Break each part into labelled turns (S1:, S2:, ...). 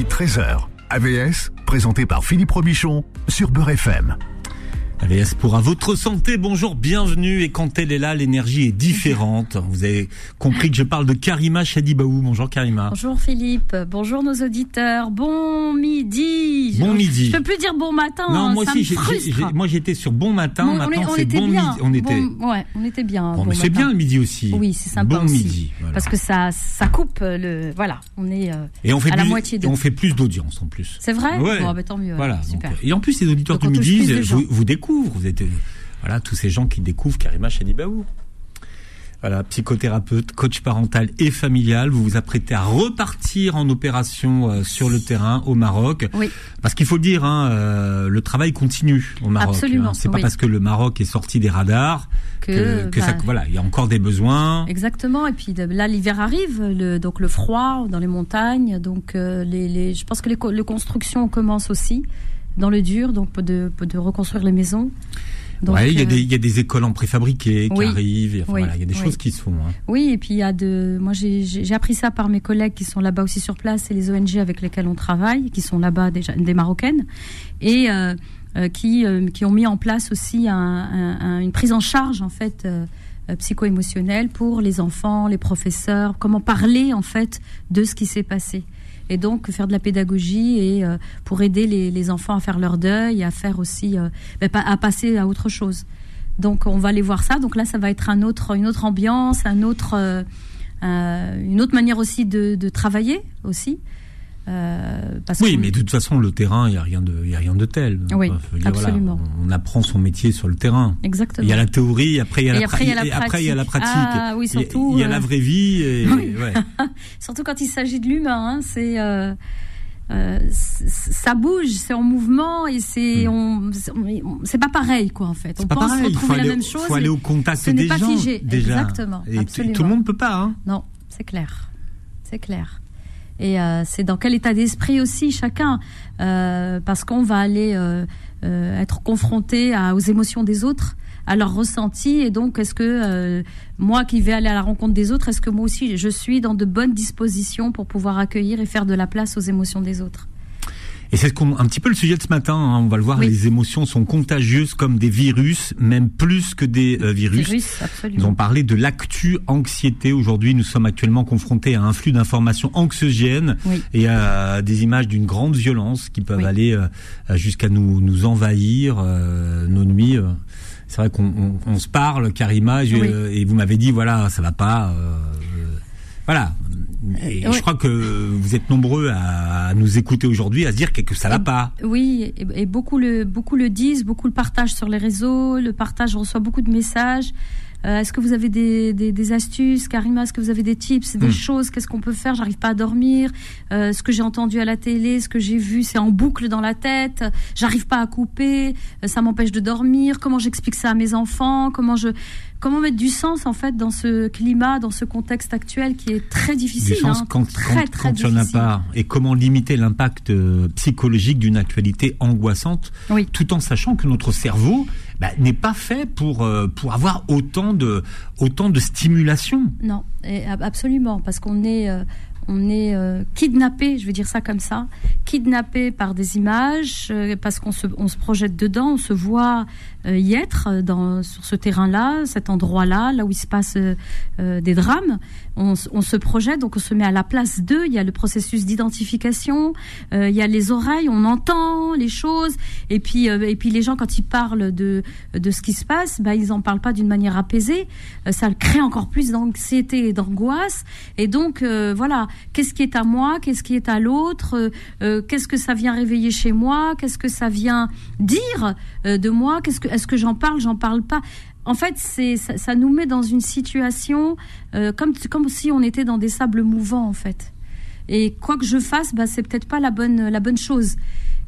S1: midi 13h. AVS, présenté par Philippe Robichon sur Beurre FM.
S2: AVS pour à votre santé, bonjour, bienvenue. Et quand elle est là, l'énergie est différente. Vous avez compris que je parle de Karima Chadibaou. Bonjour Karima.
S3: Bonjour Philippe, bonjour nos auditeurs, bon midi.
S2: Bon midi.
S3: Je peux plus dire bon matin.
S2: Non,
S3: hein,
S2: moi
S3: ça
S2: aussi,
S3: me
S2: moi j'étais sur bon matin,
S3: Bon, on,
S2: maintenant c'est
S3: était
S2: bon
S3: bien.
S2: midi. On était.
S3: Bon, ouais, on était bien.
S2: Bon,
S3: bon
S2: mais c'est bien le midi aussi.
S3: Oui, c'est sympa
S2: Bon
S3: aussi.
S2: midi. voilà.
S3: Parce que ça, ça coupe le. Voilà, on est euh,
S2: Et on fait
S3: à la
S2: plus,
S3: moitié de.
S2: et on fait plus d'audience en plus.
S3: C'est vrai
S2: Ouais.
S3: Bon, bah, tant mieux.
S2: Voilà.
S3: super.
S2: donc, et en plus, les auditeurs du midi
S3: de
S2: vous,
S3: gens.
S2: Vous êtes, voilà, tous ces gens qui découvrent Karima Chadibaou. Voilà, psychothérapeute, coach parental et familial. Vous vous apprêtez à repartir en opération euh, sur le terrain au Maroc.
S3: Oui.
S2: Parce qu'il faut le dire, hein, euh, le travail continue au Maroc.
S3: Absolument,
S2: hein. C'est pas
S3: oui.
S2: parce que le Maroc est sorti des radars que,
S3: Que,
S2: que ça,
S3: bah,
S2: voilà, il y a encore des besoins.
S3: Exactement. Et puis de- là, l'hiver arrive, le, donc le froid dans les montagnes. Donc euh, les, les, je pense que les, co- les constructions commencent aussi dans le dur, donc de, de reconstruire les maisons. Donc,
S2: ouais, il y a
S3: euh,
S2: des, il y a des écoles en préfabriqué qui
S3: Oui.
S2: arrivent. et enfin,
S3: Oui.
S2: voilà, il y a des
S3: Oui.
S2: choses qui se font. hein.
S3: Oui, et puis il y a de. Moi, j'ai appris ça par mes collègues qui sont là-bas aussi sur place et les ONG avec lesquelles on travaille, qui sont là-bas déjà, des Marocaines, et euh, euh, qui, euh, qui ont mis en place aussi un- un- un- une prise en charge, en fait. psycho-émotionnelle pour les enfants, les professeurs, comment parler en fait de ce qui s'est passé. Et donc faire de la pédagogie et euh, pour aider les, enfants à faire leur deuil, à faire aussi, euh, ben, à passer à autre chose. Donc on va aller voir ça. Donc là, ça va être un autre, une autre ambiance, euh, une autre manière aussi de, de travailler aussi. Euh, parce
S2: Oui, mais de toute façon, le terrain, il y a rien de, y a rien de tel.
S3: Oui,
S2: voilà,
S3: absolument.
S2: on apprend son métier sur le terrain.
S3: exactement.
S2: Il y a la théorie, après il y a, la,
S3: après, il y a la
S2: et après, il y a la pratique.
S3: Ah, oui, surtout,
S2: Il y a, la vraie vie. Et,
S3: Oui.
S2: ouais.
S3: Surtout quand il s'agit de l'humain, hein, c'est euh, euh, ça bouge, c'est en mouvement et c'est on, c'est- on- c'est pas pareil quoi en fait. On
S2: Hmm. C'est pas
S3: pense
S2: pareil. Il faut
S3: retrouver la
S2: aller,
S3: même chose.
S2: faut aller au contact
S3: ce
S2: des
S3: pas
S2: gens.
S3: figé.
S2: Déjà.
S3: Exactement,
S2: Et tout le monde peut pas. Hein.
S3: Non, c'est clair, c'est clair. Et euh, c'est dans quel état d'esprit aussi chacun, euh, parce qu'on va aller euh, être confronté aux émotions des autres, à leurs ressentis. Et donc, est-ce que moi qui vais aller à la rencontre des autres, est-ce que moi aussi je suis dans de bonnes dispositions pour pouvoir accueillir et faire de la place aux émotions des autres?
S2: Et c'est un petit peu le sujet de ce matin. hein. On va le voir.
S3: Oui.
S2: Les émotions sont contagieuses comme des virus, même plus que des euh, virus.
S3: Virus,
S2: Nous avons parlé de l'actu anxiété. Aujourd'hui, nous sommes actuellement confrontés à un flux d'informations anxiogènes
S3: Oui.
S2: et à des images d'une grande violence qui peuvent
S3: Oui.
S2: aller euh, jusqu'à nous, nous envahir euh, nos nuits. euh. C'est vrai qu'on on, on se parle, Karima, je-
S3: Oui.
S2: et vous m'avez dit voilà, ça va pas. euh, voilà. Et
S3: Euh,
S2: je
S3: oui.
S2: crois que vous êtes nombreux à, nous écouter aujourd'hui, à se dire que, que ça va
S3: Et-
S2: pas.
S3: Oui, et, et beaucoup le beaucoup le disent, beaucoup le partagent sur les réseaux, le partage, je reçois beaucoup de messages. Euh, est-ce que vous avez des, des, des astuces, Karima? Est-ce que vous avez des tips, des
S2: Hmm.
S3: choses? Qu'est-ce qu'on peut faire? J'arrive pas à dormir. Euh, ce que j'ai entendu à la télé, ce que j'ai vu, c'est en boucle dans la tête. J'arrive pas à couper. Euh, ça m'empêche de dormir. Comment j'explique ça à mes enfants? Comment je comment mettre du sens en fait dans ce climat, dans ce contexte actuel qui est très difficile.
S2: du sens
S3: hein,
S2: quand,
S3: très,
S2: quand,
S3: très
S2: quand a
S3: difficile.
S2: pas et comment limiter l'impact euh, psychologique d'une actualité angoissante?
S3: Oui.
S2: tout en sachant que notre cerveau bah, n'est pas fait pour euh, pour avoir autant de autant de stimulation.
S3: Non, absolument, parce qu'on est, euh, on est euh, kidnappé, je vais dire ça comme ça, kidnappé par des images, parce qu'on se, on se projette dedans, on se voit y être euh, dans, sur ce terrain-là, cet endroit-là, là où il se passe euh, euh, des drames. On, on se projette, donc on se met à la place d'eux. Il y a le processus d'identification, euh, il y a les oreilles, on entend les choses, et puis, euh, et puis les gens quand ils parlent de, de ce qui se passe, bah, ils en parlent pas d'une manière apaisée. Euh, ça crée encore plus d'anxiété et d'angoisse. Et donc euh, voilà, qu'est-ce qui est à moi, qu'est-ce qui est à l'autre, euh, euh, qu'est-ce que ça vient réveiller chez moi, qu'est-ce que ça vient dire euh, de moi, qu'est-ce que est-ce que j'en parle, j'en parle pas. En fait, c'est ça, nous met dans une situation euh, comme comme si on était dans des sables mouvants en fait. Et quoi que je fasse, bah, c'est peut-être pas la bonne la bonne chose.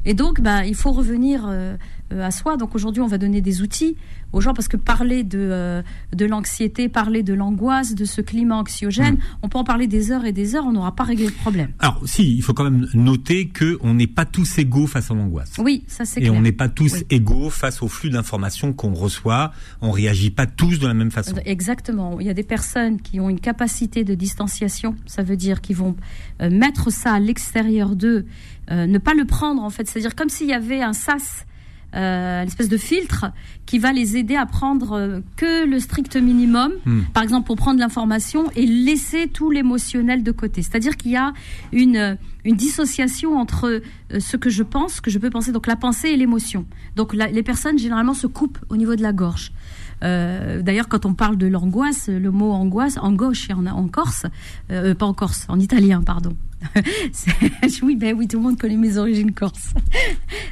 S3: Et donc, bah, il faut revenir euh, à soi. Donc aujourd'hui, on va donner des outils aux gens parce que parler de, euh, de l'anxiété, parler de l'angoisse, de ce climat anxiogène, hmm. on peut en parler des heures et des heures, on n'aura pas réglé le problème.
S2: Alors si, il faut quand même noter que on n'est pas tous égaux face à l'angoisse.
S3: Oui, ça c'est
S2: Et on n'est pas tous égaux face au flux d'informations qu'on reçoit. On réagit pas tous de la même façon.
S3: Exactement. Il y a des personnes qui ont une capacité de distanciation. Ça veut dire qu'ils vont euh, mettre ça à l'extérieur d'eux, euh, ne pas le prendre en fait. C'est-à-dire comme s'il y avait un sas euh, une espèce de filtre qui va les aider à prendre euh, que le strict minimum, hmm. par exemple pour prendre l'information et laisser tout l'émotionnel de côté. C'est-à-dire qu'il y a une, une dissociation entre ce que je pense, ce que je peux penser, donc la pensée et l'émotion. Donc les personnes généralement se coupent au niveau de la gorge. D'ailleurs, quand on parle de l'angoisse, le mot angoisse, en gauche en, en Corse, pas en Corse, en italien, pardon. oui, ben oui, tout le monde connaît mes origines corse.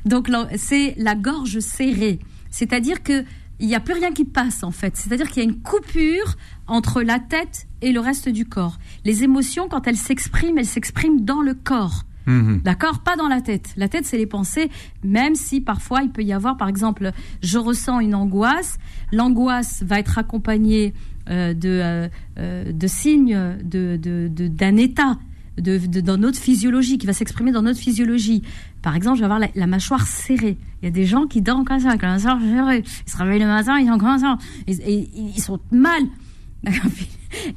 S3: Donc c'est la gorge serrée, c'est-à-dire que il n'y a plus rien qui passe en fait. C'est-à-dire qu'il y a une coupure entre la tête et le reste du corps. Les émotions, quand elles s'expriment, elles s'expriment dans le corps. Mhm. D'accord? Pas dans la tête. La tête, c'est les pensées, même si parfois il peut y avoir, par exemple, je ressens une angoisse. L'angoisse va être accompagnée euh, de, euh, euh, de signes d'un de, de, état dans notre physiologie, qui va s'exprimer dans notre physiologie. Par exemple, je vais avoir la, mâchoire serrée. Il y a des gens qui dorment comme ça, avec la mâchoire serrée. Ils se réveillent le matin, ils sont comme ça. Et, ils sont mal.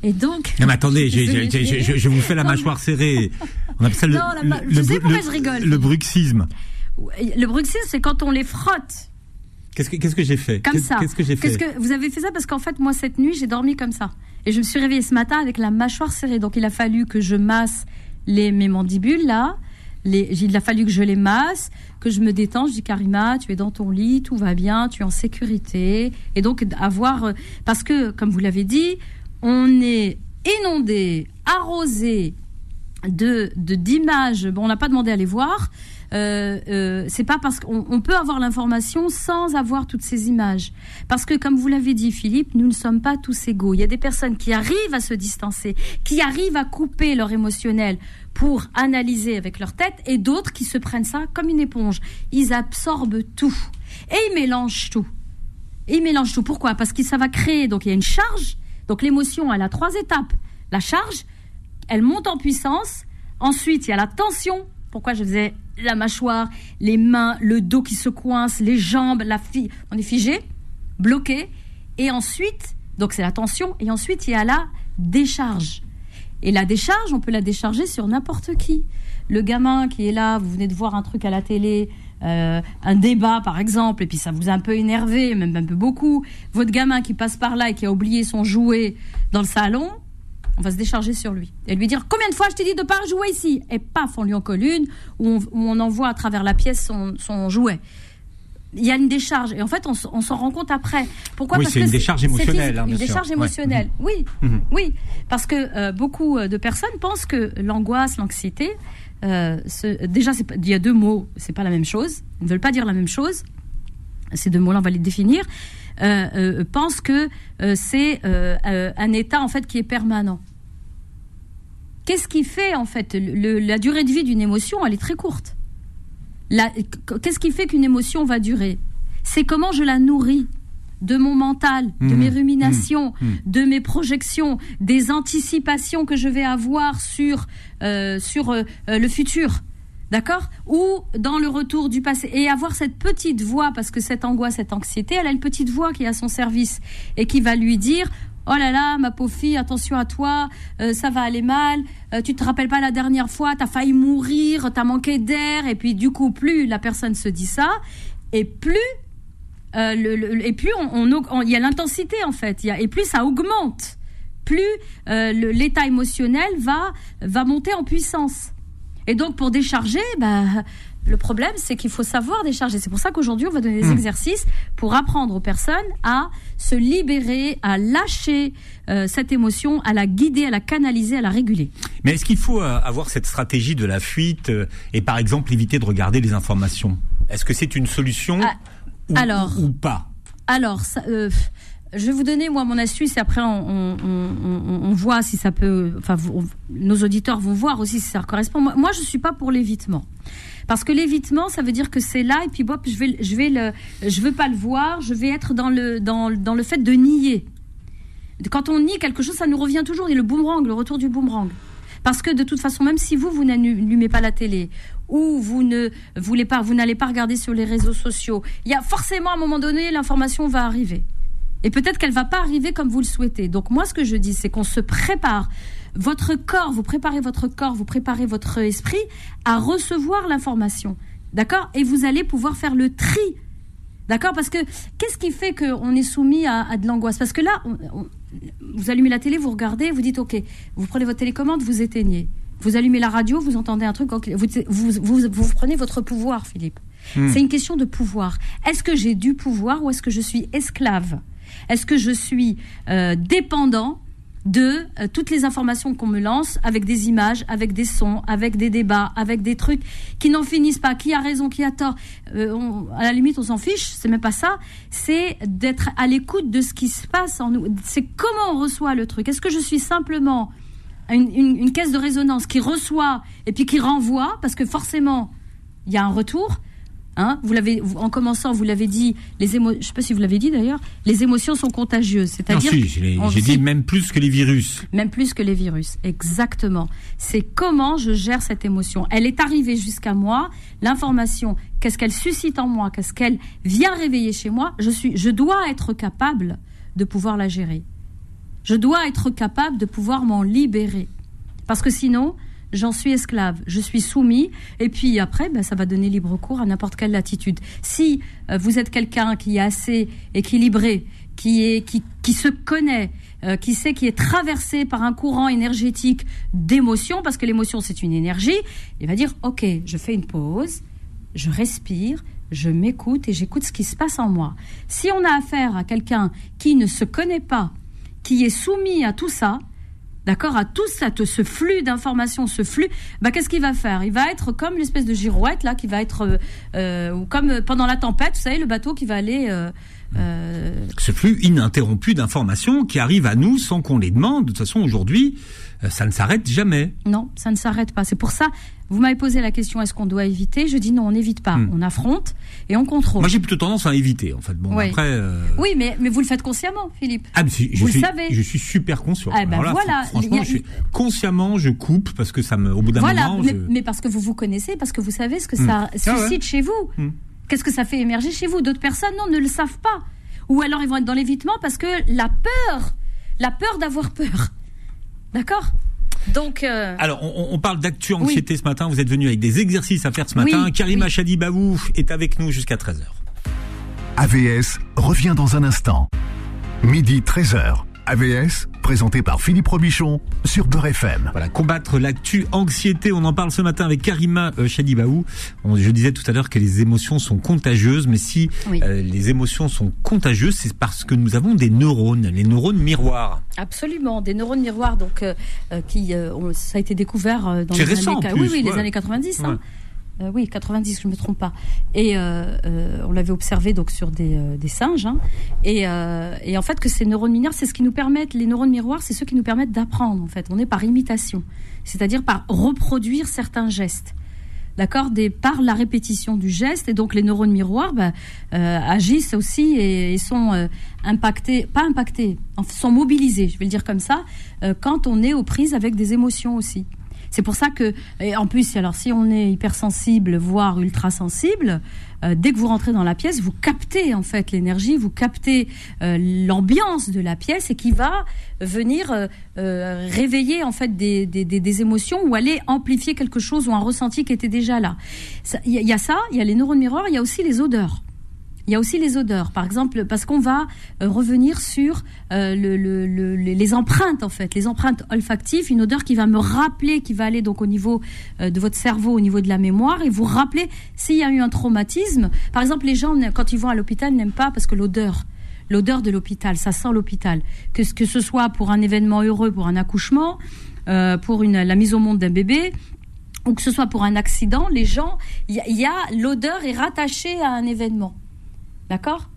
S3: Et donc.
S2: Non, mais attendez, je, vous fais la mâchoire serrée. On appelle ça le. Non,
S3: je sais pourquoi je rigole.
S2: Le bruxisme.
S3: Le bruxisme, c'est quand on les frotte.
S2: Qu'est-ce que, j'ai fait?
S3: Comme ça.
S2: Qu'est-ce que j'ai fait?
S3: que vous avez fait ça? Parce qu'en fait, moi, cette nuit, j'ai dormi comme ça. Et je me suis réveillée ce matin avec la mâchoire serrée. Donc, il a fallu que je masse les, mes mandibules, là. Il a fallu que je les masse, que je me détende. Je dis, Karima, tu es dans ton lit, tout va bien, tu es en sécurité. Et donc, avoir. Parce que, comme vous l'avez dit, on est inondé, arrosé de d'images. bon, on n'a pas demandé à les voir. Euh, euh, c'est pas parce qu'on peut avoir l'information sans avoir toutes ces images. Parce que, comme vous l'avez dit, Philippe, nous ne sommes pas tous égaux. Il y a des personnes qui arrivent à se distancer, qui arrivent à couper leur émotionnel pour analyser avec leur tête, et d'autres qui se prennent ça comme une éponge. Ils absorbent tout et ils mélangent tout. Et ils mélangent tout. Pourquoi? Parce que ça va créer. Donc il y a une charge. Donc l'émotion, elle a trois étapes. La charge, elle monte en puissance. Ensuite, il y a la tension. Pourquoi je faisais la mâchoire, les mains, le dos qui se coince, les jambes, la fille, on est figé, bloqué. Et ensuite, donc c'est la tension, et ensuite il y a la décharge. Et la décharge, on peut la décharger sur n'importe qui. Le gamin qui est là, vous venez de voir un truc à la télé, euh, un débat par exemple, et puis ça vous a un peu énervé, même un peu beaucoup. Votre gamin qui passe par là et qui a oublié son jouet dans le salon, on va se décharger sur lui et lui dire combien de fois je t'ai dit de pas jouer ici? Et paf on lui en colle une ou on, envoie à travers la pièce son, jouet. Il y a une décharge et en fait on, s'en rend compte après. Pourquoi?
S2: Oui, c'est une décharge émotionnelle hein,
S3: une décharge émotionnelle. Oui. Mhm. oui. Parce que euh, beaucoup de personnes pensent que l'angoisse l'anxiété euh, déjà il y a deux mots c'est pas la même chose. Ils ne veulent pas dire la même chose ces deux mots-là on va les définir euh, euh, pense que euh, c'est un état en fait qui est permanent. Qu'est-ce qui fait en fait la durée de vie d'une émotion Elle est très courte. Qu'est-ce qui fait qu'une émotion va durer? C'est comment je la nourris de mon mental, de mmh. mes ruminations, mmh. Mmh. de mes projections, des anticipations que je vais avoir sur, sur le futur. D'accord Ou dans le retour du passé. Et avoir cette petite voix, parce que cette angoisse, cette anxiété, elle a une petite voix qui est à son service et qui va lui dire Oh là là, ma pauvre fille, attention à toi, euh, ça va aller mal. Euh, tu te rappelles pas la dernière fois, t'as failli mourir, t'as manqué d'air, et puis du coup, plus la personne se dit ça, et plus euh, et plus on, il y a l'intensité en fait, et plus ça augmente, plus l'état émotionnel va va monter en puissance. Et donc, pour décharger, bah, le problème, c'est qu'il faut savoir décharger. C'est pour ça qu'aujourd'hui, on va donner des hmm. exercices pour apprendre aux personnes à se libérer, à lâcher euh, cette émotion, à la guider, à la canaliser, à la réguler.
S2: Mais est-ce qu'il faut euh, avoir cette stratégie de la fuite euh, et, par exemple, éviter de regarder les informations? Est-ce que c'est une solution ah, ou, alors, ou, pas?
S3: Alors, ça, je vais vous donner moi mon astuce et après on, voit si ça peut. Enfin, nos auditeurs vont voir aussi si ça correspond. Moi, moi je suis pas pour l'évitement Parce que l'évitement, ça veut dire que c'est là et puis je vais, je vais le, je veux pas le voir, je vais être dans le, dans, dans le fait de nier. Quand on nie quelque chose, ça nous revient toujours. Et le boomerang, le retour du boomerang. Parce que de toute façon, même si vous, vous n'allumez pas la télé, ou vous ne voulez pas, vous n'allez pas regarder sur les réseaux sociaux, il y a forcément à un moment donné, l'information va arriver. Et peut-être qu'elle va pas arriver comme vous le souhaitez. Donc moi, ce que je dis, c'est qu'on se prépare. Votre corps, vous préparez votre corps, vous préparez votre esprit à recevoir l'information. D'accord? Et vous allez pouvoir faire le tri. D'accord? Parce que qu'est-ce qui fait qu'on est soumis à, de l'angoisse? Parce que là, vous allumez la télé, vous regardez, vous dites OK, vous prenez votre télécommande, vous éteignez. Vous allumez la radio, vous entendez un truc, vous, vous, vous, prenez votre pouvoir, Philippe. Hmm. C'est une question de pouvoir. Est-ce que j'ai du pouvoir ou est-ce que je suis esclave? Est-ce que je suis euh, dépendant de euh, toutes les informations qu'on me lance avec des images, avec des sons, avec des débats, avec des trucs qui n'en finissent pas. Qui a raison, qui a tort euh, À la limite, on s'en fiche. C'est même pas ça. C'est d'être à l'écoute de ce qui se passe en nous. C'est comment on reçoit le truc. Est-ce que je suis simplement une, une caisse de résonance qui reçoit et puis qui renvoie parce que forcément il y a un retour Hein, vous l'avez, en commençant, vous l'avez dit, les émo... je sais pas si vous l'avez dit d'ailleurs, les émotions sont contagieuses.
S2: C'est-à-dire. Si, j'ai dit même plus que les virus.
S3: Même plus que les virus, exactement. C'est comment je gère cette émotion. Elle est arrivée jusqu'à moi, l'information, qu'est-ce qu'elle suscite en moi, qu'est-ce qu'elle vient réveiller chez moi. Je suis, je dois être capable de pouvoir la gérer. Je dois être capable de pouvoir m'en libérer. Parce que sinon, j'en suis esclave, je suis soumis, et puis après, ben, ça va donner libre cours à n'importe quelle latitude. Si euh, vous êtes quelqu'un qui est assez équilibré, qui, est, qui, qui se connaît, euh, qui sait qui est traversé par un courant énergétique d'émotion, parce que l'émotion c'est une énergie, il va dire, ok, je fais une pause, je respire, je m'écoute et j'écoute ce qui se passe en moi. Si on a affaire à quelqu'un qui ne se connaît pas, qui est soumis à tout ça, d'accord, à tout ça, ce flux d'informations, ce flux, bah, qu'est-ce qu'il va faire? Il va être comme l'espèce de girouette là, qui va être, euh, euh, ou comme pendant la tempête, vous savez, le bateau qui va aller. Euh,
S2: ce flux ininterrompu d'informations qui arrive à nous sans qu'on les demande. De toute façon, aujourd'hui, ça ne s'arrête jamais.
S3: Non, ça ne s'arrête pas. C'est pour ça, vous m'avez posé la question est-ce qu'on doit éviter? Je dis non, on n'évite pas. Hmm. On affronte et on contrôle.
S2: Moi, j'ai plutôt tendance à éviter, en fait. Bon, après. Euh,
S3: oui, mais, mais vous le faites consciemment, Philippe.
S2: Ah, je vous le savez. Je suis super conscient.
S3: Ah, ben voilà.
S2: Franchement, consciemment, je coupe parce que ça me, au bout d'un moment.
S3: Mais, mais, parce que vous vous connaissez, parce que vous savez ce que ça hmm. ah suscite chez vous. Hmm. Qu'est-ce que ça fait émerger chez vous? D'autres personnes, non, ne le savent pas. Ou alors ils vont être dans l'évitement parce que la peur, la peur d'avoir peur. D'accord? Donc, euh,
S2: alors, on, parle d'actu anxiété ce matin. Vous êtes venu avec des exercices à faire ce matin. Karima oui. est avec nous jusqu'à 13h.
S1: AVS revient dans un instant. Midi 13h. AVS, présenté par Philippe Robichon sur Beurre FM.
S2: Voilà, combattre l'actu anxiété, on en parle ce matin avec Karima euh, Chadibaou. je disais tout à l'heure que les émotions sont contagieuses, mais si euh, les émotions sont contagieuses, c'est parce que nous avons des neurones, les neurones miroirs.
S3: Absolument, des neurones miroirs, donc euh, qui ça a été découvert dans les années, oui, oui, les années 90. Hein. Euh, oui, 90, je ne me trompe pas. Et euh, euh, on l'avait observé donc sur des, singes. Hein. Et, en fait, que ces neurones miroirs, c'est ce qui nous permettent, les neurones miroirs, c'est ceux qui nous permettent d'apprendre. En fait, on est par imitation, c'est-à-dire par reproduire certains gestes. D'accord, par la répétition du geste, et donc les neurones miroirs bah, agissent aussi et, sont impactés, pas impactés, sont mobilisés, je vais le dire comme ça, quand on est aux prises avec des émotions aussi. C'est pour ça que, en plus, alors si on est hypersensible, voire ultra sensible, euh, dès que vous rentrez dans la pièce, vous captez en fait l'énergie, vous captez euh, l'ambiance de la pièce et qui va venir euh, réveiller en fait des, émotions ou aller amplifier quelque chose ou un ressenti qui était déjà là. Il y, a ça, il y a les neurones miroirs, il y a aussi les odeurs. Il y a aussi les odeurs, par exemple, parce qu'on va euh, revenir sur euh, le, les empreintes en fait, les empreintes olfactives, une odeur qui va me rappeler, qui va aller donc au niveau euh, de votre cerveau, au niveau de la mémoire, et vous rappeler s'il y a eu un traumatisme. Par exemple, les gens quand ils vont à l'hôpital n'aiment pas parce que l'odeur, l'odeur de l'hôpital, ça sent l'hôpital, que que ce soit pour un événement heureux, pour un accouchement, pour la mise au monde d'un bébé, ou que ce soit pour un accident, les gens, il y a l'odeur est rattachée à un événement. D'accord?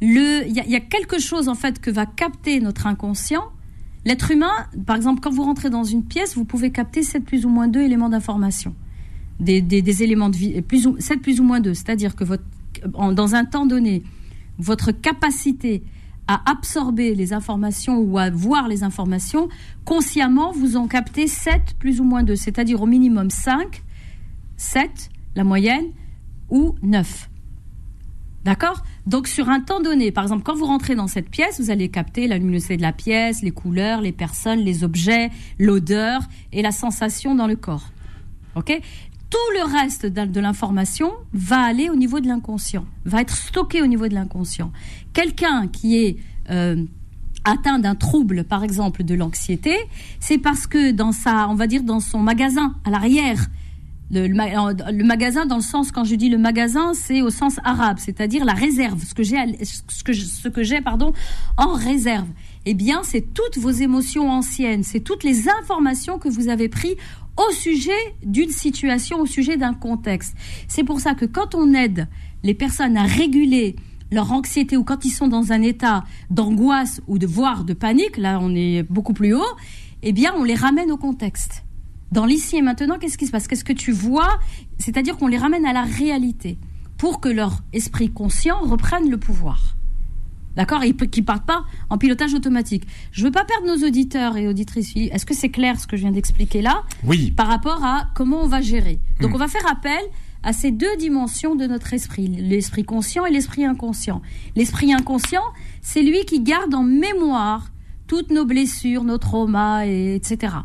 S3: Il y, a quelque chose en fait que va capter notre inconscient. L'être humain, par exemple, quand vous rentrez dans une pièce, vous pouvez capter 7 plus ou moins deux éléments d'information. des, éléments de vie, plus ou, 7 plus ou moins 2, c'est-à-dire que dans un temps donné, votre capacité à absorber les informations ou à voir les informations, consciemment, vous en captez 7 plus ou moins 2, c'est-à-dire au minimum 5, 7, la moyenne, ou 9. D'accord? Donc sur un temps donné, par exemple, quand vous rentrez dans cette pièce, vous allez capter la luminosité de la pièce, les couleurs, les personnes, les objets, l'odeur et la sensation dans le corps. OK? Tout le reste de l'information va aller au niveau de l'inconscient, va être stocké au niveau de l'inconscient. Quelqu'un qui est euh, atteint d'un trouble, par exemple de l'anxiété, c'est parce que dans sa, on va dire dans son magasin à l'arrière, le, magasin dans le sens quand je dis le magasin c'est au sens arabe c'est-à-dire la réserve ce que j'ai ce que j'ai pardon en réserve. Eh bien c'est toutes vos émotions anciennes c'est toutes les informations que vous avez prises au sujet d'une situation au sujet d'un contexte. C'est pour ça que quand on aide les personnes à réguler leur anxiété ou quand ils sont dans un état d'angoisse ou de voire de panique là on est beaucoup plus haut eh bien on les ramène au contexte dans l'ici et maintenant, qu'est-ce qui se passe? Qu'est-ce que tu vois? C'est-à-dire qu'on les ramène à la réalité pour que leur esprit conscient reprenne le pouvoir. D'accord? Et qu'ils ne partent pas en pilotage automatique. Je ne veux pas perdre nos auditeurs et auditrices. Est-ce que c'est clair ce que je viens d'expliquer là?
S2: Oui.
S3: Par rapport à comment on va gérer. Donc hmm. on va faire appel à ces deux dimensions de notre esprit, l'esprit conscient et l'esprit inconscient. L'esprit inconscient, c'est lui qui garde en mémoire toutes nos blessures, nos traumas, etc.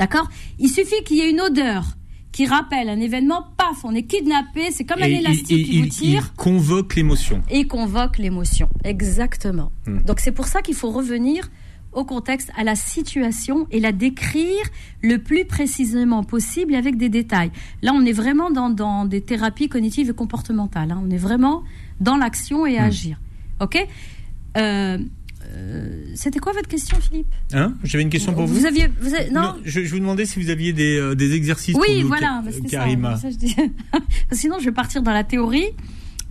S3: D'accord Il suffit qu'il y ait une odeur qui rappelle un événement, paf, on est kidnappé, c'est comme un élastique qui vous tire.
S2: Il convoque l'émotion.
S3: Et convoque l'émotion, exactement. Hmm. Donc c'est pour ça qu'il faut revenir au contexte, à la situation et la décrire le plus précisément possible avec des détails. Là, on est vraiment dans, des thérapies cognitives et comportementales. Hein. On est vraiment dans l'action et à hmm. agir. OK? Euh, euh, c'était quoi votre question, Philippe
S2: hein J'avais une question pour vous.
S3: Vous aviez, non,
S2: je, vous demandais si vous aviez des, euh, exercices.
S3: Oui, voilà, bah, Karima. Ça, Sinon, je vais partir dans la théorie.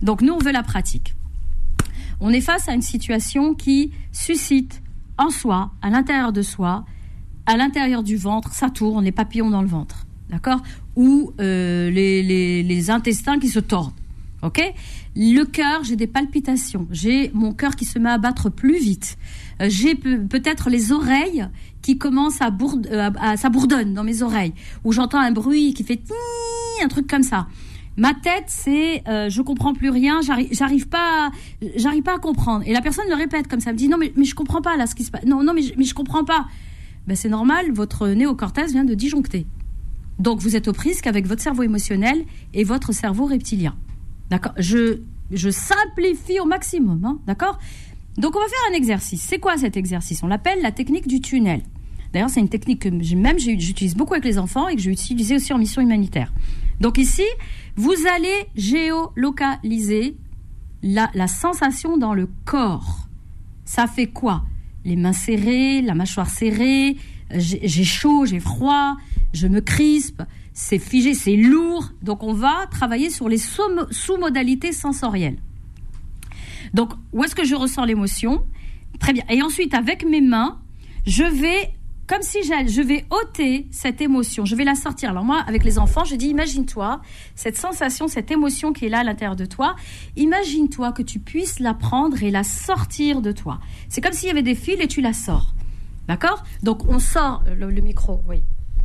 S3: Donc, nous, on veut la pratique. On est face à une situation qui suscite en soi, à l'intérieur de soi, à l'intérieur du ventre, ça tourne, les papillons dans le ventre, d'accord? Ou euh, les, les intestins qui se tordent, ok? Le cœur, j'ai des palpitations, j'ai mon cœur qui se met à battre plus vite. Euh, j'ai peut-être les oreilles qui commencent à, bourde, euh, dans mes oreilles, où j'entends un bruit qui fait un truc comme ça. Ma tête, c'est euh, je comprends plus rien, j'arrive pas, j'arrive pas à comprendre. Et la personne le répète comme ça, me dit non mais, mais je comprends pas là ce qui se passe. Non non mais je, mais je comprends pas. Ben c'est normal, votre néocortex vient de disjoncter. Donc vous êtes aux prises qu'avec votre cerveau émotionnel et votre cerveau reptilien. D'accord je, je simplifie au maximum. Hein, D'accord Donc, on va faire un exercice. C'est quoi cet exercice? On l'appelle la technique du tunnel. D'ailleurs, c'est une technique que même j'utilise beaucoup avec les enfants et que j'ai utilisée aussi en mission humanitaire. Donc ici, vous allez géolocaliser la, la sensation dans le corps. Ça fait quoi? Les mains serrées, la mâchoire serrée, j'ai chaud, j'ai froid, je me crispe, c'est figé, c'est lourd. Donc on va travailler sur les sous-modalités sensorielles. Donc où est-ce que je ressens l'émotion? Très bien. Et ensuite avec mes mains, je vais comme si je vais ôter cette émotion, je vais la sortir. Alors moi, avec les enfants, je dis, imagine-toi cette sensation, cette émotion qui est là à l'intérieur de toi. Imagine-toi que tu puisses la prendre et la sortir de toi. C'est comme s'il y avait des fils et tu la sors. D'accord? Donc on sort le micro, oui.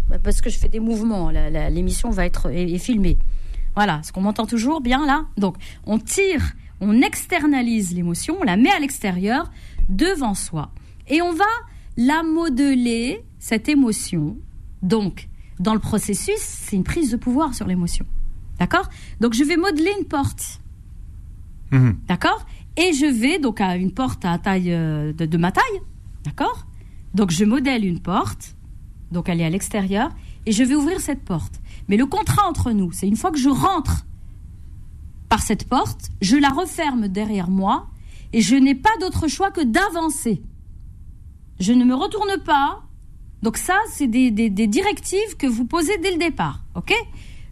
S3: Bah, parce que je fais des mouvements. L'émission va être filmée. Voilà, est-ce qu'on m'entend toujours bien là Donc, on tire, on externalise l'émotion, on la met à l'extérieur, devant soi. Et on va la modeler, cette émotion. Donc, dans le processus, c'est une prise de pouvoir sur l'émotion. D'accord? Donc, je vais modeler une porte. Mhm. D'accord? Et je vais, donc, à une porte à taille euh, de ma taille. D'accord? Donc, je modèle une porte donc elle est à l'extérieur, et je vais ouvrir cette porte. Mais le contrat entre nous, c'est une fois que je rentre par cette porte, je la referme derrière moi, et je n'ai pas d'autre choix que d'avancer. Je ne me retourne pas. Donc ça, c'est des, directives que vous posez dès le départ. OK?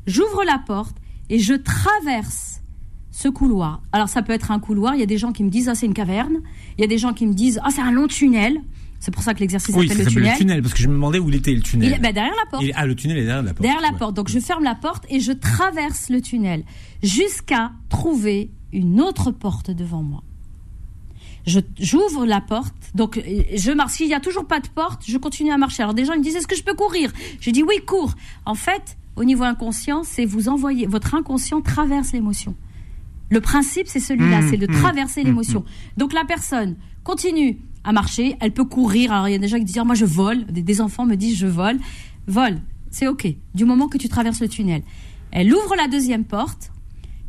S3: J'ouvre la porte et je traverse ce couloir. Alors ça peut être un couloir, il y a des gens qui me disent ah c'est une caverne, il y a des gens qui me disent ah c'est un long tunnel, C'est pour ça que l'exercice
S2: Oui,
S3: s'appelle le tunnel.
S2: le tunnel, parce que je me demandais où il était le tunnel.
S3: Il est- bah, derrière la porte.
S2: Il- ah, le tunnel est derrière la porte.
S3: Derrière la porte. Donc je ferme la porte et je traverse le tunnel jusqu'à trouver une autre porte devant moi. Je j'ouvre la porte, donc euh, je marche. S'il n'y a toujours pas de porte, je continue à marcher. Alors des gens me disent est-ce que je peux courir? Je dis oui cours. En fait, au niveau inconscient, c'est vous envoyer votre inconscient traverse l'émotion. Le principe c'est celui-là,
S2: Mmh,
S3: c'est de
S2: mmh,
S3: traverser
S2: mmh,
S3: l'émotion. Donc la personne continue à marcher, elle peut courir. Alors il y a des gens qui disent moi je vole, des, des enfants me disent je vole. Vole, c'est ok. Du moment que tu traverses le tunnel, elle ouvre la deuxième porte.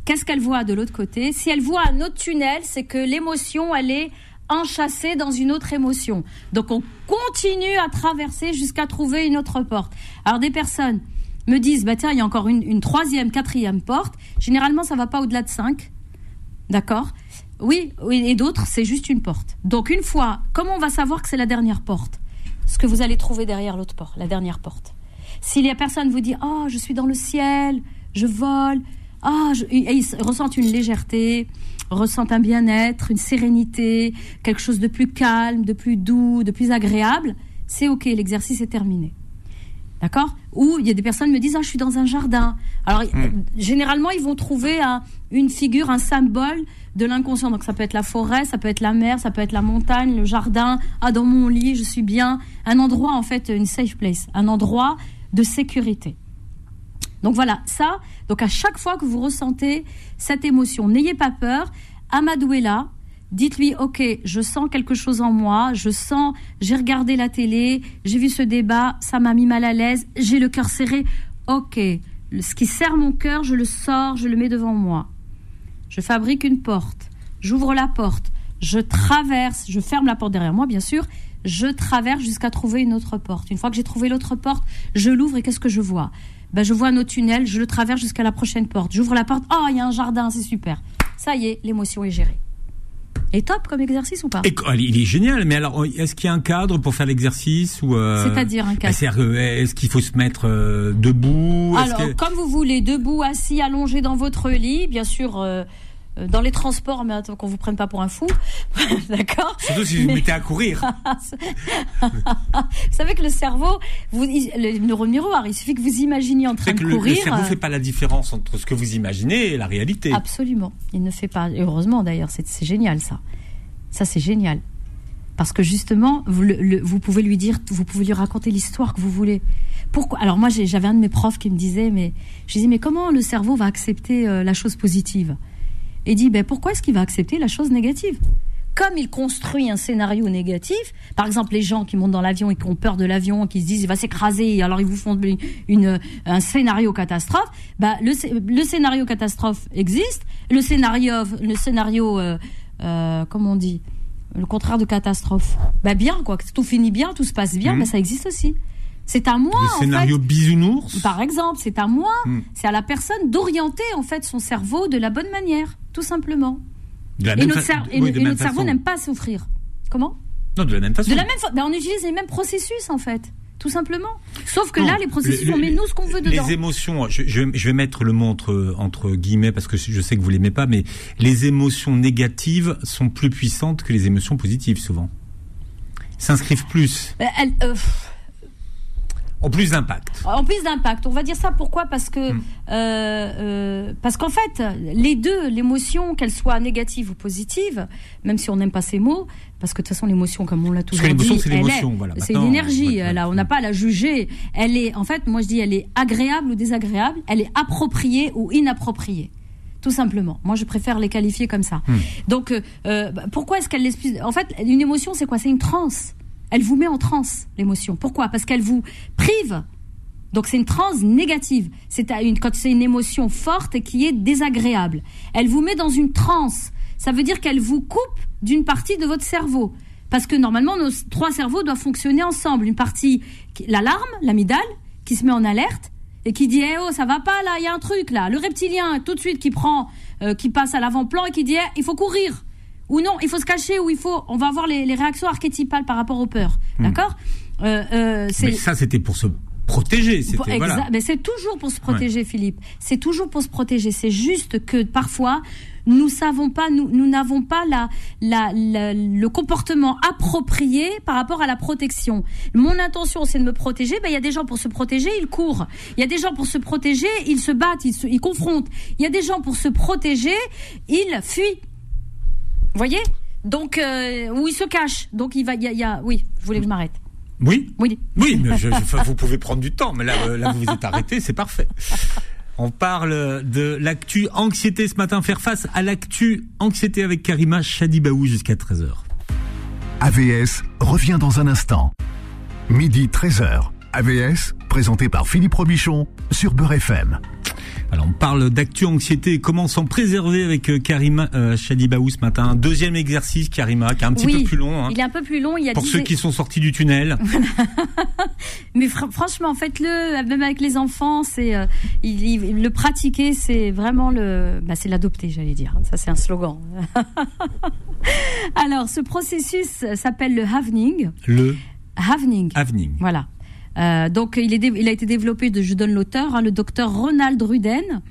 S3: Qu'est-ce qu'elle voit de l'autre côté? Si elle voit un autre tunnel, c'est que l'émotion, elle est enchâssée dans une autre émotion. Donc on continue à traverser jusqu'à trouver une autre porte. Alors des personnes me disent, bah tiens, il y a encore une, une troisième, quatrième porte. Généralement, ça va pas au-delà de cinq. D'accord? Oui, et d'autres, c'est juste une porte. Donc une fois, comment on va savoir que c'est la dernière porte Ce que vous allez trouver derrière l'autre porte, la dernière porte. Si la personne vous dit, oh, je suis dans le ciel, je vole, ah, je- et ils ressentent une légèreté, ressentent un bien-être, une sérénité, quelque chose de plus calme, de plus doux, de plus agréable, c'est ok, l'exercice est terminé. D'accord? Ou il y a des personnes qui me disent ah je suis dans un jardin. Alors euh, généralement ils vont trouver un- une figure, un symbole de l'inconscient. Donc ça peut être la forêt, ça peut être la mer, ça peut être la montagne, le jardin. Ah dans mon lit je suis bien. Un endroit en fait une safe place, un endroit de sécurité. Donc voilà, ça, donc à chaque fois que vous ressentez cette émotion, n'ayez pas peur, Amadou est là, dites-lui, ok, je sens quelque chose en moi, je sens, j'ai regardé la télé, j'ai vu ce débat, ça m'a mis mal à l'aise, j'ai le cœur serré, ok, ce qui serre mon cœur, je le sors, je le mets devant moi. Je fabrique une porte, j'ouvre la porte, je traverse, je ferme la porte derrière moi, bien sûr, je traverse jusqu'à trouver une autre porte. Une fois que j'ai trouvé l'autre porte, je l'ouvre et qu'est-ce que je vois? Ben, Je vois un autre tunnel, je le traverse jusqu'à la prochaine porte. J'ouvre la porte, oh, il y a un jardin, c'est super. Ça y est, l'émotion est gérée. Et top comme exercice ou pas
S2: Et il est génial, mais alors est-ce qu'il y a un cadre pour faire l'exercice ou euh,
S3: C'est-à-dire un cadre
S2: bah, c'est-à-dire que, Est-ce qu'il faut se mettre euh, debout?
S3: Alors,
S2: que-
S3: comme vous voulez, debout, assis, allongé dans votre lit, bien sûr, euh, dans les transports, mais attends qu'on vous prenne pas pour un fou, d'accord
S2: Surtout si vous
S3: mais-
S2: mettez à courir.
S3: Vous savez que le cerveau, vous, le neurone miroir, il suffit que vous imaginiez en train de
S2: que le, le
S3: courir.
S2: cerveau
S3: euh,
S2: fait pas la différence entre ce que vous imaginez et la réalité.
S3: Absolument. Il ne fait pas. et Heureusement d'ailleurs, c'est génial ça. Ça c'est génial. Parce que justement, vous, le- vous pouvez lui dire, vous pouvez lui raconter l'histoire que vous voulez. Pourquoi Alors moi, j'avais un de mes profs qui me disait, mais je disais, mais comment le cerveau va accepter euh, la chose positive? Et dit, ben pourquoi est-ce qu'il va accepter la chose négative? Comme il construit un scénario négatif, par exemple les gens qui montent dans l'avion et qui ont peur de l'avion, qui se disent il va s'écraser, alors ils vous font une, une- un scénario catastrophe. Bah le, le scénario catastrophe existe, le scénario, le scénario, euh, euh, comment on dit, le contraire de catastrophe. Bah bien quoi, que tout finit bien, tout se passe bien,
S2: Mhm.
S3: bah ça existe aussi. C'est à moi
S2: le
S3: en
S2: scénario bisounours.
S3: fait. Par exemple, c'est à moi,
S2: Hmm.
S3: c'est à la personne d'orienter en fait son cerveau de la bonne manière, tout simplement. Et notre,
S2: fa-
S3: et
S2: oui,
S3: et cerveau n'aime pas souffrir. Comment?
S2: Non, de la même façon.
S3: De la même façon. Ben, on utilise les mêmes processus en fait, tout simplement. Sauf que
S2: Non,
S3: là, les processus,
S2: le-
S3: on met nous ce qu'on veut dedans.
S2: Les émotions, je, je, je vais mettre le mot entre, entre guillemets parce que je sais que vous l'aimez pas, mais les émotions négatives sont plus puissantes que les émotions positives souvent. S'inscrivent plus,
S3: elle- euh,
S2: ont plus d'impact.
S3: en plus d'impact, on va dire ça pourquoi? Parce que
S2: Hmm.
S3: euh, euh, parce qu'en fait, les deux, l'émotion, qu'elle soit négative ou positive, même si on n'aime pas ces mots, parce que de toute façon, l'émotion, comme on l'a toujours
S2: que
S3: dit,
S2: c'est l'émotion, voilà.
S3: C'est une énergie. là, on n'a pas à la juger. Elle est, en fait, moi je dis, elle est agréable ou désagréable. Elle est appropriée ou inappropriée. Tout simplement. Moi, je préfère les qualifier comme ça.
S2: Hmm.
S3: Donc, euh, euh, bah, pourquoi est-ce qu'elle plus En fait, une émotion, c'est quoi? C'est une transe. Elle vous met en transe, l'émotion. Pourquoi? Parce qu'elle vous prive. Donc, c'est une transe négative. C'est une, quand c'est une émotion forte qui est désagréable. Elle vous met dans une transe. Ça veut dire qu'elle vous coupe d'une partie de votre cerveau. Parce que normalement, nos trois cerveaux doivent fonctionner ensemble. Une partie, l'alarme, l'amygdale, qui se met en alerte et qui dit eh oh ça va pas là il y a un truc là le reptilien tout de suite qui prend euh, qui passe à l'avant-plan et qui dit eh, il faut courir ou non il faut se cacher ou il faut on va avoir les, les réactions archétypales par rapport aux peurs d'accord euh, euh,
S2: Mais ça, c'était pour se protéger. C'était voilà.
S3: Mais c'est toujours pour se protéger, Philippe. C'est toujours pour se protéger. C'est juste que parfois nous savons pas, nous nous n'avons pas la, la, le comportement approprié par rapport à la protection. Mon intention, c'est de me protéger. Ben il y a des gens pour se protéger, ils courent. Il y a des gens pour se protéger, ils se battent, ils, se, ils confrontent. Il y a des gens pour se protéger, ils fuient. Vous voyez Donc euh, ou ils se cachent. Donc il va, il y a, il y a oui. Je voulais que je m'arrête.
S2: Oui.
S3: Oui.
S2: Oui, mais je, vous pouvez prendre du temps, mais là, euh, là vous vous êtes arrêté, c'est parfait. On parle de l'actu anxiété ce matin, faire face à l'actu anxiété avec Karima Chadibaou jusqu'à 13h.
S1: AVS revient dans un instant. Midi 13h. AVS, présenté par Philippe Robichon sur Beurre FM.
S2: Alors on parle d'actu anxiété, comment s'en préserver avec euh, Karima euh, Chadibaou ce matin? Deuxième exercice, Karima, qui est un petit peu plus long.
S3: Hein. Il est un peu plus long. Il y a
S2: Pour ceux qui sont sortis du tunnel.
S3: Mais franchement, faites-le, même avec les enfants. C'est euh, le pratiquer, c'est vraiment le, bah, c'est l'adopter, j'allais dire. Ça, c'est un slogan. Alors, ce processus s'appelle le havning.
S2: Le
S3: havning.
S2: Havning.
S3: Voilà. Euh, donc il, est, il, a été développé, de, je donne l'auteur, hein, le docteur Ronald Ruden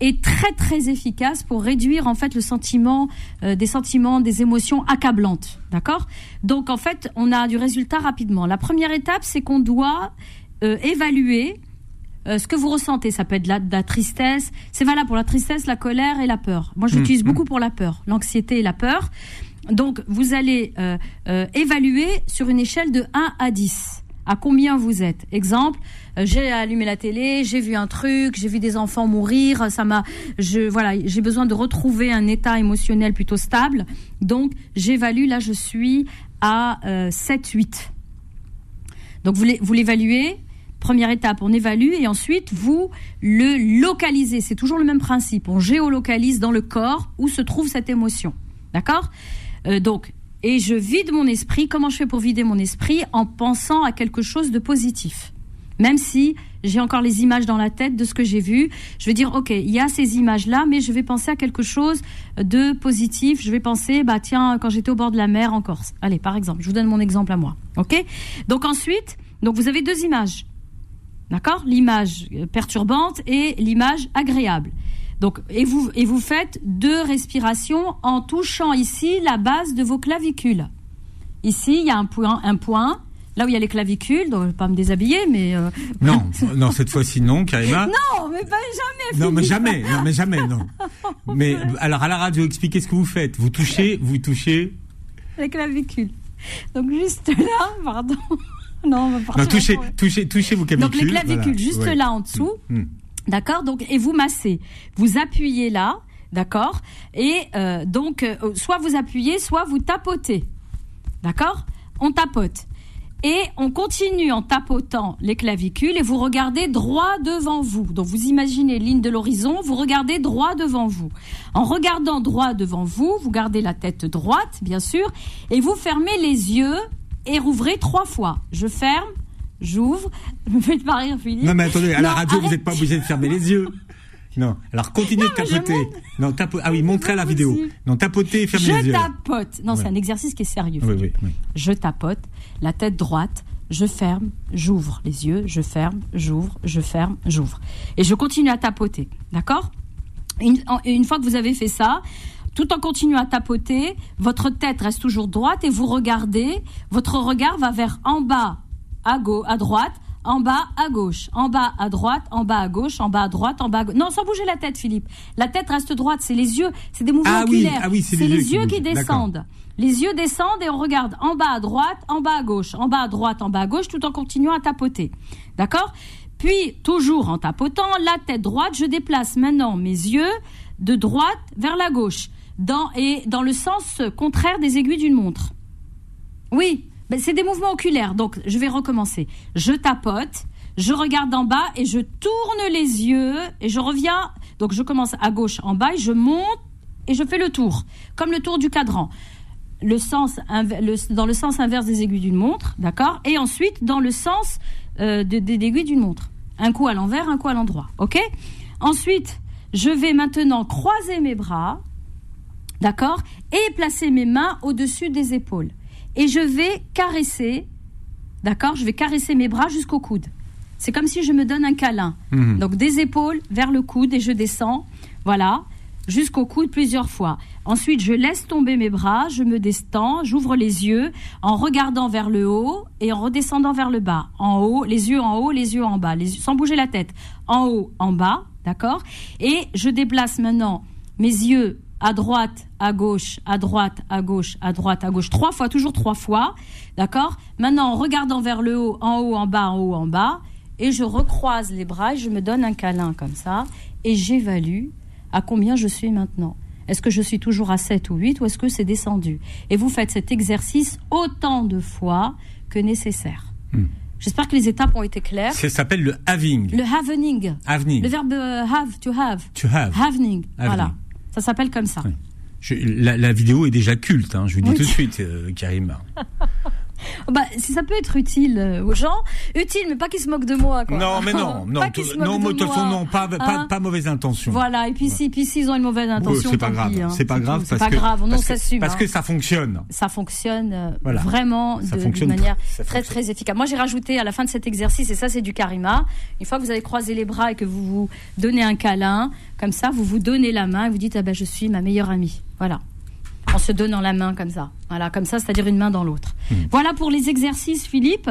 S3: est très très efficace pour réduire en fait le sentiment euh, des sentiments des émotions accablantes. D'accord? Donc en fait on a du résultat rapidement. La première étape c'est qu'on doit euh, évaluer ce que vous ressentez. Ça peut être de la, de la tristesse. C'est valable pour la tristesse la colère et la peur. Moi j'utilise mmh, beaucoup mmh. pour la peur. L'anxiété et la peur. Donc vous allez évaluer sur une échelle de 1 à 10 à combien vous êtes. Exemple, euh, j'ai allumé la télé, j'ai vu un truc, j'ai vu des enfants mourir, ça m'a, je, voilà, j'ai besoin de retrouver un état émotionnel plutôt stable. Donc, j'évalue, là, je suis à 7, euh, 8. Donc, vous l'évaluez. Première étape, on évalue et ensuite vous le localisez. C'est toujours le même principe. On géolocalise dans le corps où se trouve cette émotion. D'accord? Euh, Donc, et je vide mon esprit. Comment je fais pour vider mon esprit En pensant à quelque chose de positif. Même si j'ai encore les images dans la tête de ce que j'ai vu, je vais dire ok, il y a ces images-là, mais je vais penser à quelque chose de positif. Je vais penser, bah tiens, quand j'étais au bord de la mer en Corse. Allez, par exemple, je vous donne mon exemple à moi. Ok? Donc ensuite, donc vous avez deux images, d'accord? L'image perturbante et l'image agréable. Donc, et vous, et vous faites deux respirations en touchant ici la base de vos clavicules. Ici, il y a un point, un point là où il y a les clavicules, donc je vais pas me déshabiller, mais euh,
S2: non, non cette fois-ci non, Karima.
S3: Non, mais pas jamais.
S2: Non, mais jamais, non, mais jamais, non. Mais alors à la radio, expliquez ce que vous faites. Vous touchez, vous touchez
S3: les clavicules. Donc juste là, pardon. Non,
S2: pardon. Non, touchez, touchez, touchez vos clavicules.
S3: Donc les clavicules, juste là en dessous. Mm, mm. D'accord? Donc, et vous massez. Vous appuyez là, d'accord? Et euh, donc, euh, soit vous appuyez, soit vous tapotez. D'accord? On tapote. Et on continue en tapotant les clavicules et vous regardez droit devant vous. Donc vous imaginez ligne de l'horizon, vous regardez droit devant vous. En regardant droit devant vous, vous gardez la tête droite, bien sûr, et vous fermez les yeux et rouvrez trois fois. Je ferme, j'ouvre. Me faites pas rire, Philippe.
S2: Non, mais attendez, à la radio, vous n'êtes pas obligé de fermer les yeux. Non. Alors continuez de tapoter. Non, tapo... Ah oui, montrez la vidéo. Non, tapotez et fermez les yeux.
S3: Je tapote. Non, c'est un exercice qui est sérieux.
S2: Oui, oui, oui.
S3: Je tapote, la tête droite, je ferme, j'ouvre les yeux, je ferme, j'ouvre, je ferme, j'ouvre. Et je continue à tapoter. D'accord? Une, une fois que vous avez fait ça, tout en continuant à tapoter, votre tête reste toujours droite et vous regardez, votre regard va vers en bas à, gauche, à droite, en bas à gauche, en bas à droite, en bas à gauche, en bas à droite, en bas à gauche. Non, sans bouger la tête, Philippe. La tête reste droite, c'est les yeux, c'est des mouvements
S2: ah
S3: oculaires.
S2: ah oui,
S3: c'est les, yeux qui, descendent. Les yeux descendent et on regarde en bas à droite, en bas à gauche, en bas à droite, en bas à gauche, tout en continuant à tapoter. D'accord? Puis, toujours en tapotant, la tête droite, je déplace maintenant mes yeux de droite vers la gauche, dans, et dans le sens contraire des aiguilles d'une montre. Oui, ben, c'est des mouvements oculaires. Donc, je vais recommencer. Je tapote, je regarde en bas et je tourne les yeux et je reviens. Donc, je commence à gauche en bas et je monte et je fais le tour, comme le tour du cadran. Dans le sens inverse des aiguilles d'une montre, d'accord? Et ensuite, dans le sens euh, des aiguilles d'une montre. Un coup à l'envers, un coup à l'endroit, ok? Ensuite, je vais maintenant croiser mes bras, d'accord? Et placer mes mains au-dessus des épaules et je vais caresser, d'accord Je vais caresser mes bras jusqu'au coude. C'est comme si je me donne un câlin.
S2: Mhm.
S3: Donc des épaules vers le coude et je descends. Voilà. Jusqu'au coude plusieurs fois. Ensuite, je laisse tomber mes bras, je me destends, j'ouvre les yeux en regardant vers le haut et en redescendant vers le bas. En haut, les yeux en haut, les yeux en bas, les yeux- sans bouger la tête. En haut, en bas, d'accord Et je déplace maintenant mes yeux à droite, à gauche, à droite, à gauche, à droite, à gauche, trois fois, toujours trois fois, d'accord? Maintenant, en regardant vers le haut, en haut, en bas, en haut, en bas, et je recroise les bras et je me donne un câlin comme ça, et j'évalue à combien je suis maintenant. Est-ce que je suis toujours à 7 ou 8 ou est-ce que c'est descendu? Et vous faites cet exercice autant de fois que nécessaire.
S2: Hmm.
S3: J'espère que les étapes ont été claires.
S2: Ça s'appelle le having.
S3: Le Having. le verbe euh, have, to have.
S2: To have.
S3: Having, voilà. Ça s'appelle comme ça.
S2: Oui. Je- la, la vidéo est déjà culte, hein, je vous dis
S3: Oui.
S2: tout de suite, euh, Karim.
S3: Bah, si ça peut être utile euh, aux gens, utile, mais pas qu'ils se moquent de moi. Quoi.
S2: Non, mais non, non,
S3: pas
S2: tout-
S3: qu'ils se
S2: non,
S3: moquent
S2: mais de
S3: de
S2: toute façon,
S3: moi.
S2: non, pas, pas,
S3: Hein
S2: pas mauvaise intention.
S3: Voilà, et puis si, puis s'ils ont une mauvaise intention,
S2: c'est pas grave,
S3: hein.
S2: c'est pas grave.
S3: C'est
S2: parce
S3: pas
S2: que
S3: grave, on
S2: parce que- parce
S3: hein.
S2: que ça fonctionne.
S3: ça fonctionne euh,
S2: Voilà.
S3: vraiment
S2: Ça
S3: de, manière très
S2: fonctionne.
S3: très efficace. Moi j'ai rajouté à la fin de cet exercice et ça c'est du karima. Une fois que vous avez croisé les bras et que vous vous donnez un câlin, comme ça vous vous donnez la main et vous dites ah ben je suis ma meilleure amie. Voilà. En se donnant la main comme ça. Voilà, comme ça, c'est-à-dire une main dans l'autre.
S2: Hmm.
S3: Voilà pour les exercices, Philippe.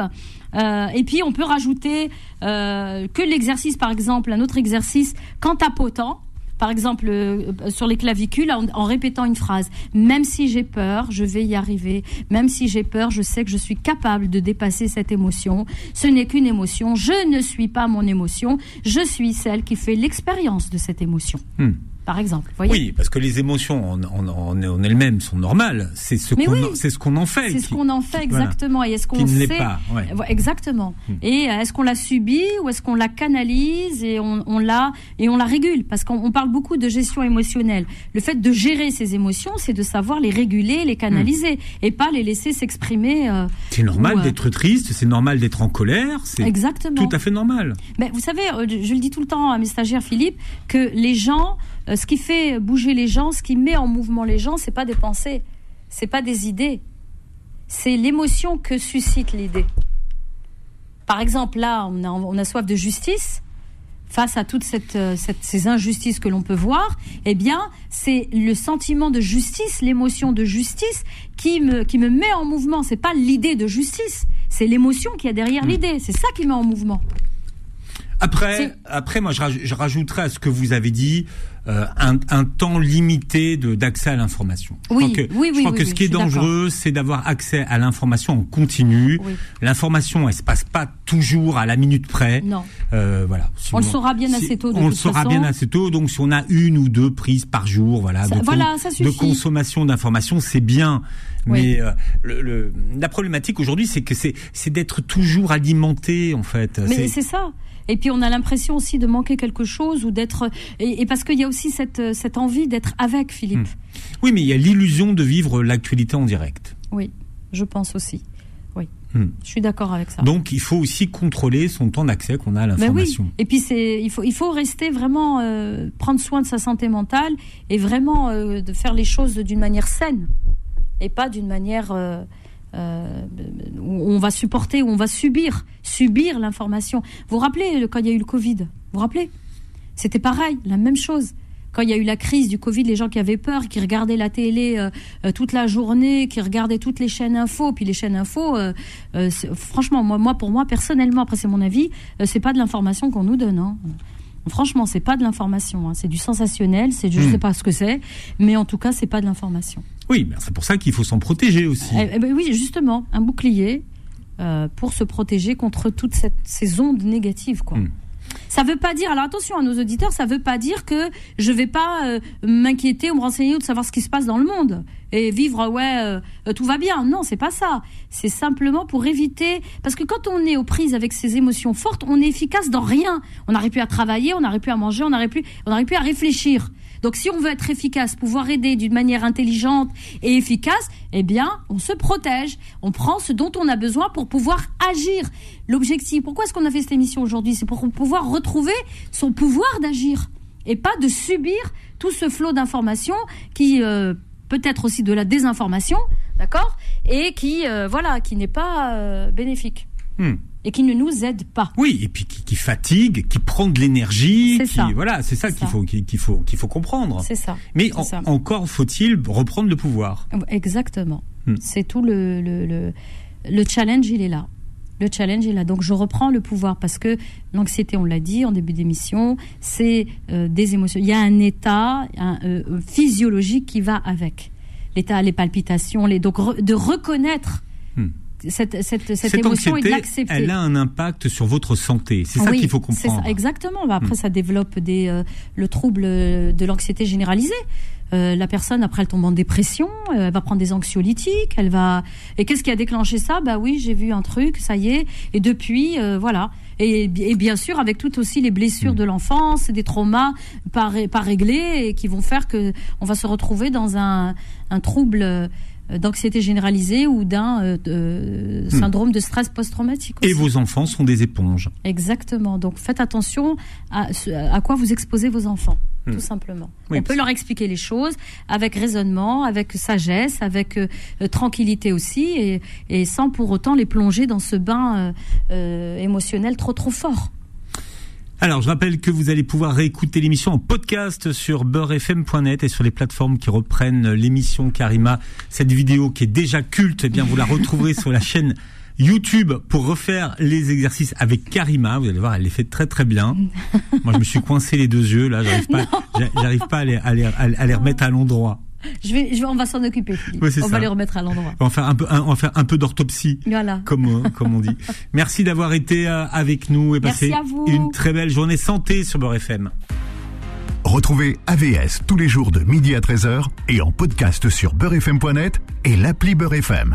S3: Euh, et puis on peut rajouter euh, que l'exercice, par exemple, un autre exercice, qu'en tapotant, par exemple euh, sur les clavicules, en, en répétant une phrase. Même si j'ai peur, je vais y arriver. Même si j'ai peur, je sais que je suis capable de dépasser cette émotion. Ce n'est qu'une émotion. Je ne suis pas mon émotion. Je suis celle qui fait l'expérience de cette émotion.
S2: Hmm.
S3: Par exemple, voyez.
S2: Oui, parce que les émotions en, en, en- en elles-mêmes sont normales. C'est ce qu'on
S3: oui.
S2: en- c'est ce qu'on en fait.
S3: C'est ce qu'on en fait
S2: voilà.
S3: exactement. Et est-ce qu'on
S2: ne l'est
S3: sait
S2: pas, ouais. Hmm.
S3: Exactement. Et euh, est-ce qu'on la subit ou est-ce qu'on la canalise et on, on la et on la régule? Parce qu'on on parle beaucoup de gestion émotionnelle. Le fait de gérer ses émotions, c'est de savoir les réguler, les canaliser
S2: Hmm.
S3: et pas les laisser s'exprimer. euh,
S2: C'est normal
S3: euh,
S2: d'être triste, c'est normal d'être en colère, c'est
S3: Exactement.
S2: tout à fait normal.
S3: Mais vous savez, je le dis tout le temps à mes stagiaires, Philippe, que les gens, euh, ce qui fait bouger les gens, ce qui met en mouvement les gens, c'est pas des pensées, c'est pas des idées, c'est l'émotion que suscite l'idée. Par exemple, là, on a, on a soif de justice. Face à toutes cette, euh, cette- ces injustices que l'on peut voir, eh bien, c'est le sentiment de justice, l'émotion de justice qui me, qui me met en mouvement. C'est pas l'idée de justice, c'est l'émotion qui est derrière l'idée. C'est ça qui met en mouvement.
S2: Après, après, moi, je, raj- je rajouterai à ce que vous avez dit euh, un, un temps limité d'accès à l'information. Je
S3: Oui,
S2: crois que,
S3: oui,
S2: je
S3: oui,
S2: crois
S3: oui,
S2: que
S3: oui,
S2: ce qui est dangereux, c'est d'avoir accès à l'information en continu.
S3: Oui.
S2: L'information, elle se passe pas toujours à la minute près.
S3: Non.
S2: Euh, voilà.
S3: On le saura bien assez tôt, de
S2: on le saura
S3: façon.
S2: bien assez tôt. Donc, si on a une ou deux prises par jour, voilà,
S3: Ça-
S2: de,
S3: voilà, ça
S2: de consommation d'informations, c'est bien.
S3: Oui.
S2: Mais euh, le, le- la problématique aujourd'hui, c'est que c'est d'être toujours alimenté, en fait.
S3: Mais c'est ça. Et puis on a l'impression aussi de manquer quelque chose ou d'être et, et parce qu'il y a aussi cette cette envie d'être avec Philippe.
S2: Oui, mais il y a l'illusion de vivre l'actualité en direct.
S3: Oui, je pense aussi. Oui,
S2: Hmm.
S3: je suis d'accord avec ça.
S2: Donc, il faut aussi contrôler son temps d'accès qu'on a à
S3: Mais oui.
S2: l'information.
S3: Et puis c'est il faut il faut rester vraiment euh, prendre soin de sa santé mentale et vraiment euh, de faire les choses d'une manière saine et pas d'une manière euh, euh, où on va supporter, où on va subir, subir l'information. Vous vous rappelez euh, quand il y a eu le Covid? Vous vous rappelez? C'était pareil, la même chose. Quand il y a eu la crise du Covid, les gens qui avaient peur, qui regardaient la télé euh, toute la journée, qui regardaient toutes les chaînes info, puis les chaînes info, franchement, moi, pour moi, personnellement, après c'est mon avis, c'est pas de l'information qu'on nous donne. Hein. Franchement, c'est pas de l'information, hein. c'est du sensationnel, c'est je
S2: Hmm.
S3: sais pas ce que c'est, mais en tout cas, c'est pas de l'information.
S2: Oui, mais c'est pour ça qu'il faut s'en protéger aussi.
S3: Eh, eh ben oui, justement, un bouclier euh, pour se protéger contre toutes cette- ces ondes négatives, quoi.
S2: Hmm.
S3: Ça veut pas dire, alors attention à nos auditeurs, ça veut pas dire que je vais pas euh, m'inquiéter ou me renseigner ou de savoir ce qui se passe dans le monde et vivre ouais euh, euh, tout va bien. Non, c'est pas ça. C'est simplement pour éviter parce que quand on est aux prises avec ces émotions fortes, on est efficace dans rien. On n'arrive plus à travailler, on n'arrive plus à manger, on n'arrive plus, on n'arrive plus à réfléchir. Donc si on veut être efficace, pouvoir aider d'une manière intelligente et efficace, eh bien, on se protège, on prend ce dont on a besoin pour pouvoir agir. L'objectif, pourquoi est-ce qu'on a fait cette émission aujourd'hui? C'est pour pouvoir retrouver son pouvoir d'agir et pas de subir tout ce flot d'informations qui euh, peut être aussi de la désinformation, d'accord? Et qui euh, voilà, qui n'est pas euh, bénéfique.
S2: Hmm.
S3: Et qui ne nous aide pas.
S2: Oui, et puis qui, qui fatigue, qui prend de l'énergie.
S3: C'est ça.
S2: Voilà, c'est ça qu'il faut qu'il faut qu'il faut comprendre.
S3: C'est ça.
S2: Mais
S3: c'est
S2: en-
S3: ça.
S2: encore faut-il reprendre le pouvoir.
S3: Exactement.
S2: Hmm.
S3: C'est tout le, le, le, le challenge, il est là. Le challenge est là. Donc je reprends le pouvoir parce que l'anxiété, on l'a dit en début d'émission, c'est euh, des émotions. Il y a un état un, euh, physiologique qui va avec. L'état, les palpitations, les, donc re- de reconnaître
S2: Hmm.
S3: Cette, cette, cette,
S2: Cette
S3: émotion et de
S2: anxiété,
S3: l'accepter.
S2: elle a un impact sur votre santé. C'est ça
S3: Oui,
S2: qu'il faut
S3: ça,
S2: comprendre.
S3: exactement. Bah, Après,
S2: Hmm.
S3: ça développe des, euh, le trouble de l'anxiété généralisée. Euh, la personne, après, elle tombe en dépression, euh, elle va prendre des anxiolytiques, elle va. Et qu'est-ce qui a déclenché ça? Bah oui, j'ai vu un truc, ça y est. Et depuis, euh, voilà. Et, et bien sûr, avec toutes aussi les blessures
S2: Hmm.
S3: de l'enfance, des traumas pas, ré- pas réglés et qui vont faire que on va se retrouver dans un, un trouble euh, d'anxiété généralisée ou d'un euh, de- syndrome de stress post-traumatique.
S2: Hmm. Et vos enfants sont des éponges.
S3: Exactement. Donc faites attention à, ce- à quoi vous exposez vos enfants,
S2: Hmm.
S3: tout simplement.
S2: Oui,
S3: On peut leur expliquer les choses avec raisonnement, avec sagesse, avec euh, euh, tranquillité aussi, et, et sans pour autant les plonger dans ce bain euh, euh, émotionnel trop trop fort.
S2: Alors, je rappelle que vous allez pouvoir réécouter l'émission en podcast sur beurrefm.net et sur les plateformes qui reprennent l'émission Karima. Cette vidéo qui est déjà culte, eh bien, vous la retrouverez sur la chaîne YouTube pour refaire les exercices avec Karima. Vous allez voir, elle les fait très très bien. Moi, je me suis coincé les deux yeux, là, j'arrive pas, j'a- j'arrive pas à les, à les, à les remettre à l'endroit.
S3: Je vais, je vais, on va s'en occuper.
S2: Oui, c'est
S3: on
S2: ça.
S3: va les remettre à l'endroit.
S2: On va faire un peu, un- on va faire un peu d'orthopsie.
S3: Voilà.
S2: Comme, euh, comme on dit. Merci d'avoir été euh, avec nous et
S3: vous.
S2: une très belle journée santé sur Beurre FM.
S1: Retrouvez AVS tous les jours de midi à 13h et en podcast sur beurrefm.net et l'appli Beurre FM.